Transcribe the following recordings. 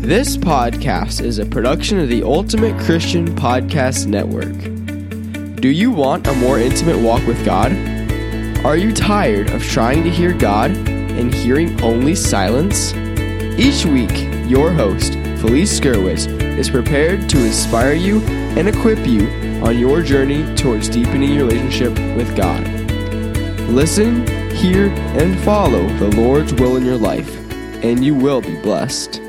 This podcast is a production of the Ultimate Christian Podcast Network. Do you want a more intimate walk with God? Are you tired of trying to hear God and hearing only silence? Each week, your host, Felice Gerwitz, is prepared to inspire you and equip you on your journey towards deepening your relationship with God. Listen, hear, and follow the Lord's will in your life, and you will be blessed.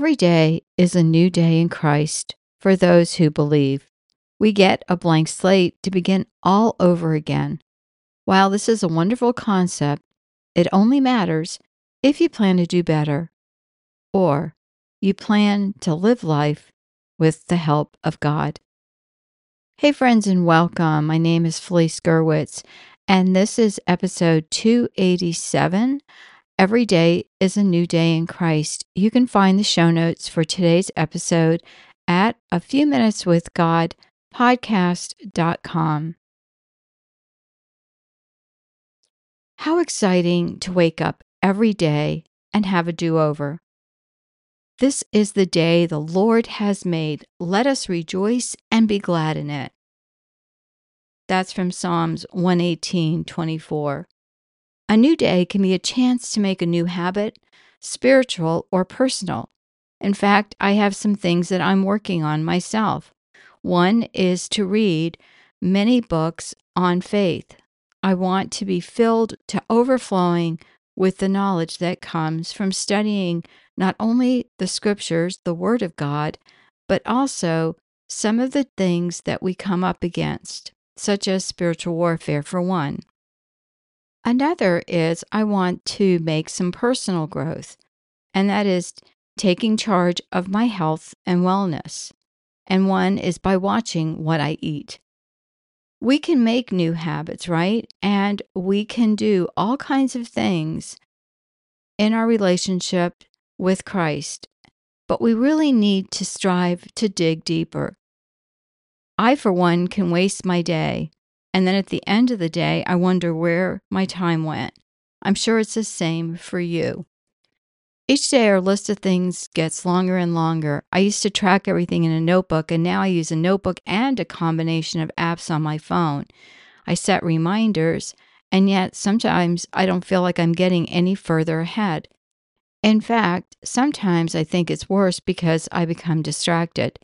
Every day is a new day in Christ for those who believe. We get a blank slate to begin all over again. While this is a wonderful concept, it only matters if you plan to do better or you plan to live life with the help of God. Hey, friends, and welcome. My name is Felice Gerwitz, and this is episode 287 Every day is a new day in Christ. You can find the show notes for today's episode at a few minutes with God podcast.com. How exciting to wake up every day and have a do over. This is the day the Lord has made. Let us rejoice and be glad in it. That's from Psalms 118 24. A new day can be a chance to make a new habit, spiritual or personal. In fact, I have some things that I'm working on myself. One is to read many books on faith. I want to be filled to overflowing with the knowledge that comes from studying not only the scriptures, the Word of God, but also some of the things that we come up against, such as spiritual warfare, for one. Another is I want to make some personal growth, and that is taking charge of my health and wellness. And one is by watching what I eat. We can make new habits, right? And we can do all kinds of things in our relationship with Christ, but we really need to strive to dig deeper. I, for one, can waste my day and then at the end of the day, I wonder where my time went. I'm sure it's the same for you. Each day, our list of things gets longer and longer. I used to track everything in a notebook, and now I use a notebook and a combination of apps on my phone. I set reminders, and yet sometimes I don't feel like I'm getting any further ahead. In fact, sometimes I think it's worse because I become distracted.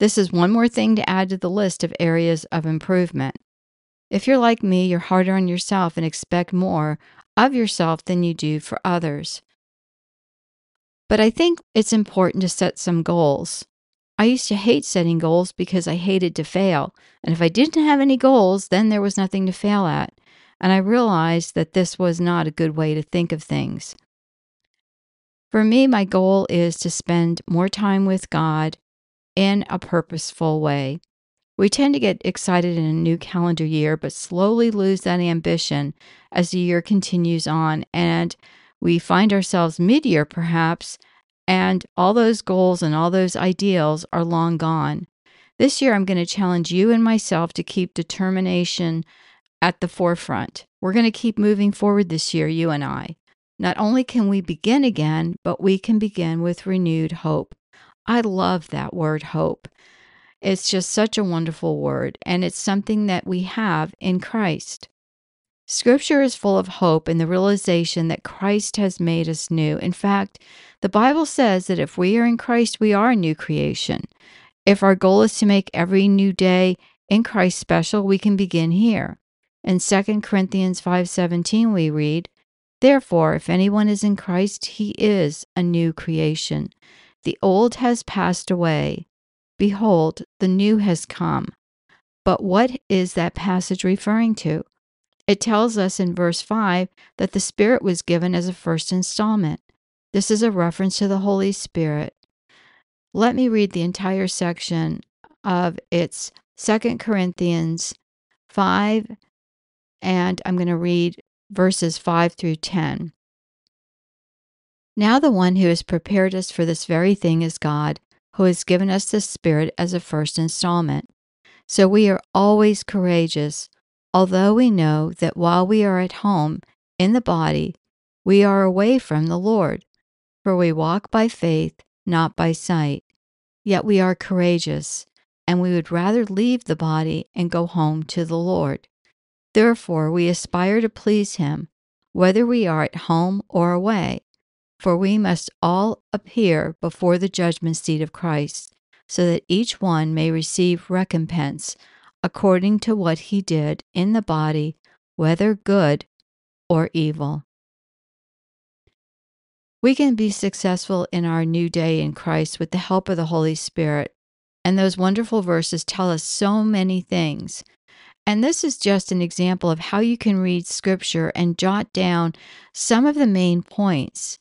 This is one more thing to add to the list of areas of improvement. If you're like me, you're harder on yourself and expect more of yourself than you do for others. But I think it's important to set some goals. I used to hate setting goals because I hated to fail. And if I didn't have any goals, then there was nothing to fail at. And I realized that this was not a good way to think of things. For me, my goal is to spend more time with God in a purposeful way. We tend to get excited in a new calendar year, but slowly lose that ambition as the year continues on. And we find ourselves mid year, perhaps, and all those goals and all those ideals are long gone. This year, I'm going to challenge you and myself to keep determination at the forefront. We're going to keep moving forward this year, you and I. Not only can we begin again, but we can begin with renewed hope. I love that word, hope. It's just such a wonderful word, and it's something that we have in Christ. Scripture is full of hope in the realization that Christ has made us new. In fact, the Bible says that if we are in Christ, we are a new creation. If our goal is to make every new day in Christ special, we can begin here. In 2 Corinthians 5:17 we read, "Therefore, if anyone is in Christ, he is a new creation. The old has passed away; Behold, the new has come. But what is that passage referring to? It tells us in verse 5 that the Spirit was given as a first installment. This is a reference to the Holy Spirit. Let me read the entire section of its Second Corinthians 5, and I'm going to read verses 5 through 10. Now, the one who has prepared us for this very thing is God who has given us the Spirit as a first installment. So we are always courageous, although we know that while we are at home in the body, we are away from the Lord. For we walk by faith, not by sight. Yet we are courageous, and we would rather leave the body and go home to the Lord. Therefore, we aspire to please Him, whether we are at home or away. For we must all appear before the judgment seat of Christ, so that each one may receive recompense according to what he did in the body, whether good or evil. We can be successful in our new day in Christ with the help of the Holy Spirit. And those wonderful verses tell us so many things. And this is just an example of how you can read scripture and jot down some of the main points.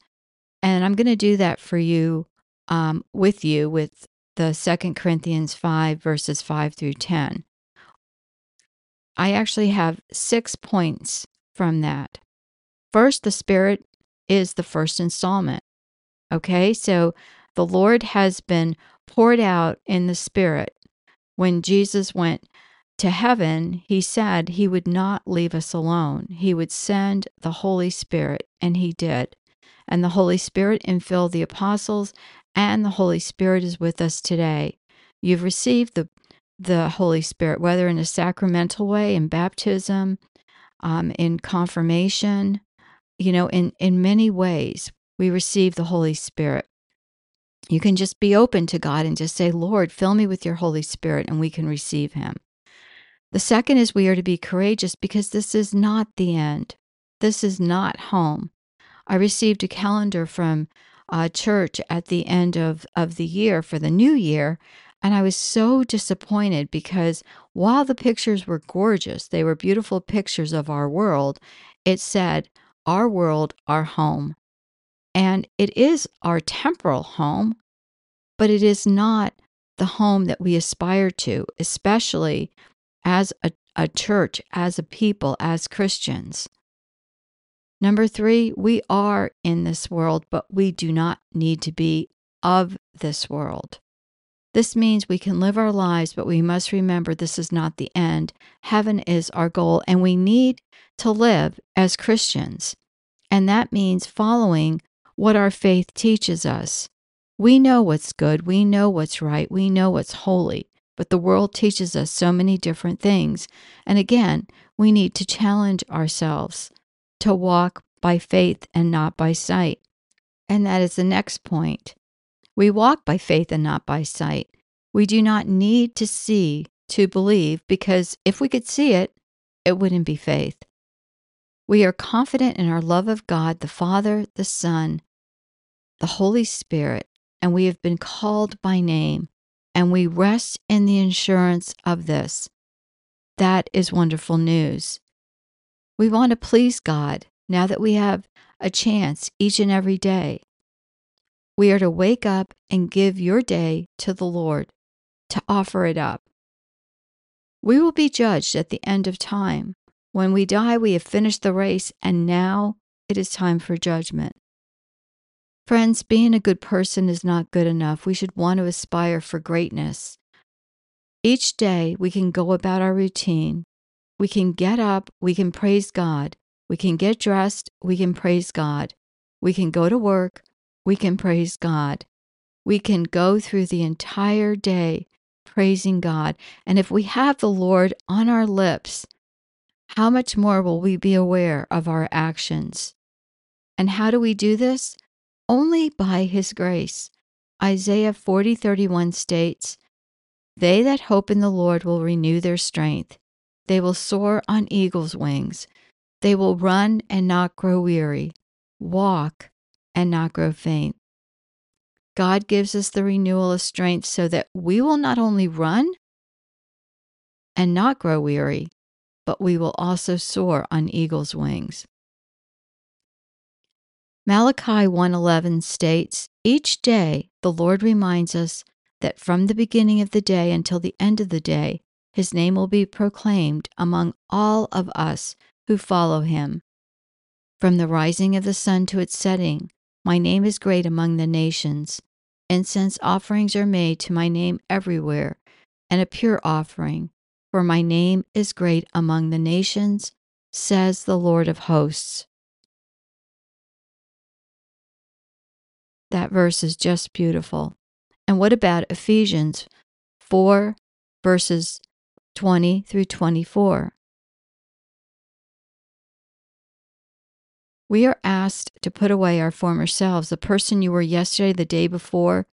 And I'm going to do that for you, um, with you, with the Second Corinthians 5, verses 5 through 10. I actually have six points from that. First, the Spirit is the first installment. Okay, so the Lord has been poured out in the Spirit. When Jesus went to heaven, he said he would not leave us alone. He would send the Holy Spirit, and he did. And the Holy Spirit infilled the apostles, and the Holy Spirit is with us today. You've received the, the Holy Spirit, whether in a sacramental way, in baptism, um, in confirmation, you know, in, in many ways, we receive the Holy Spirit. You can just be open to God and just say, Lord, fill me with your Holy Spirit, and we can receive Him. The second is we are to be courageous because this is not the end. This is not home. I received a calendar from a church at the end of, of the year for the new year, and I was so disappointed because while the pictures were gorgeous, they were beautiful pictures of our world, it said, Our world, our home. And it is our temporal home, but it is not the home that we aspire to, especially as a, a church, as a people, as Christians. Number three, we are in this world, but we do not need to be of this world. This means we can live our lives, but we must remember this is not the end. Heaven is our goal, and we need to live as Christians. And that means following what our faith teaches us. We know what's good, we know what's right, we know what's holy, but the world teaches us so many different things. And again, we need to challenge ourselves to walk by faith and not by sight. And that is the next point. We walk by faith and not by sight. We do not need to see to believe because if we could see it, it wouldn't be faith. We are confident in our love of God, the Father, the Son, the Holy Spirit, and we have been called by name, and we rest in the assurance of this. That is wonderful news. We want to please God now that we have a chance each and every day. We are to wake up and give your day to the Lord, to offer it up. We will be judged at the end of time. When we die, we have finished the race, and now it is time for judgment. Friends, being a good person is not good enough. We should want to aspire for greatness. Each day, we can go about our routine, we can get up, we can praise God. We can get dressed, we can praise God. We can go to work, we can praise God. We can go through the entire day praising God. And if we have the Lord on our lips, how much more will we be aware of our actions? And how do we do this? Only by His grace. Isaiah 40 31 states, They that hope in the Lord will renew their strength. They will soar on eagle's wings. They will run and not grow weary, walk and not grow faint. God gives us the renewal of strength so that we will not only run and not grow weary, but we will also soar on eagle's wings. Malachi 1:11 states, "Each day the Lord reminds us that from the beginning of the day until the end of the day, his name will be proclaimed among all of us who follow him. From the rising of the sun to its setting, my name is great among the nations. incense offerings are made to my name everywhere, and a pure offering, for my name is great among the nations, says the Lord of hosts. That verse is just beautiful. And what about Ephesians 4, verses 20 through 24? We are asked to put away our former selves. The person you were yesterday, the day before,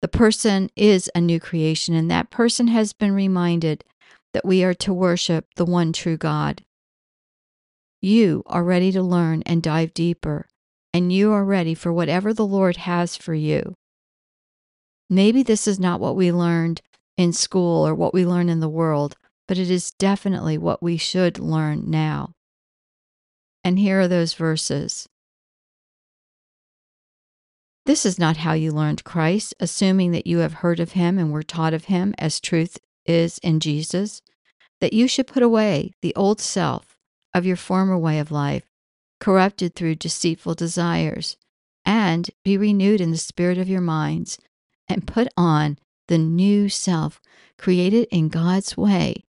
the person is a new creation, and that person has been reminded that we are to worship the one true God. You are ready to learn and dive deeper, and you are ready for whatever the Lord has for you. Maybe this is not what we learned in school or what we learn in the world, but it is definitely what we should learn now. And here are those verses. This is not how you learned Christ, assuming that you have heard of him and were taught of him as truth is in Jesus, that you should put away the old self of your former way of life, corrupted through deceitful desires, and be renewed in the spirit of your minds, and put on the new self, created in God's way,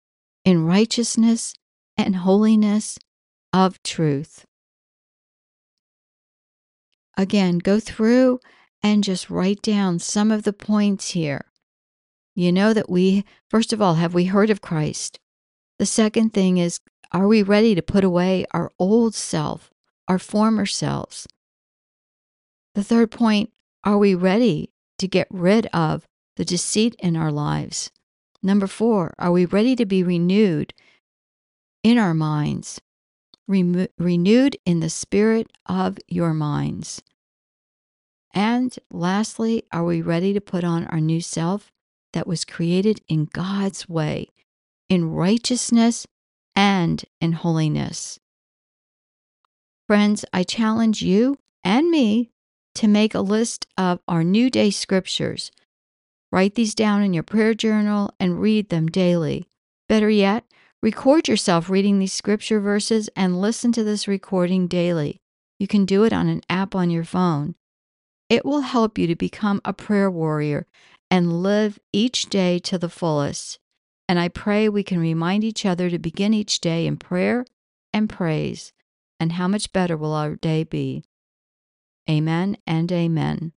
in righteousness and holiness of truth. Again, go through and just write down some of the points here. You know that we, first of all, have we heard of Christ? The second thing is, are we ready to put away our old self, our former selves? The third point, are we ready to get rid of the deceit in our lives? Number four, are we ready to be renewed in our minds? renewed in the spirit of your minds. And lastly, are we ready to put on our new self that was created in God's way, in righteousness and in holiness? Friends, I challenge you and me to make a list of our new day scriptures. Write these down in your prayer journal and read them daily. Better yet, Record yourself reading these scripture verses and listen to this recording daily. You can do it on an app on your phone. It will help you to become a prayer warrior and live each day to the fullest. And I pray we can remind each other to begin each day in prayer and praise. And how much better will our day be? Amen and amen.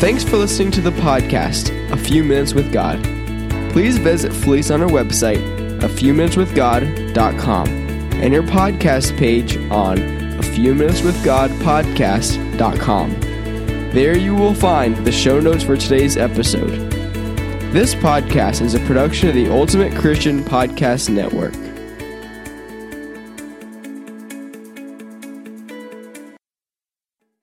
Thanks for listening to the podcast, A Few Minutes with God please visit Felice on our website, a few minutes with God.com, and your podcast page on a few minutes with God podcast.com. There you will find the show notes for today's episode. This podcast is a production of the Ultimate Christian Podcast Network.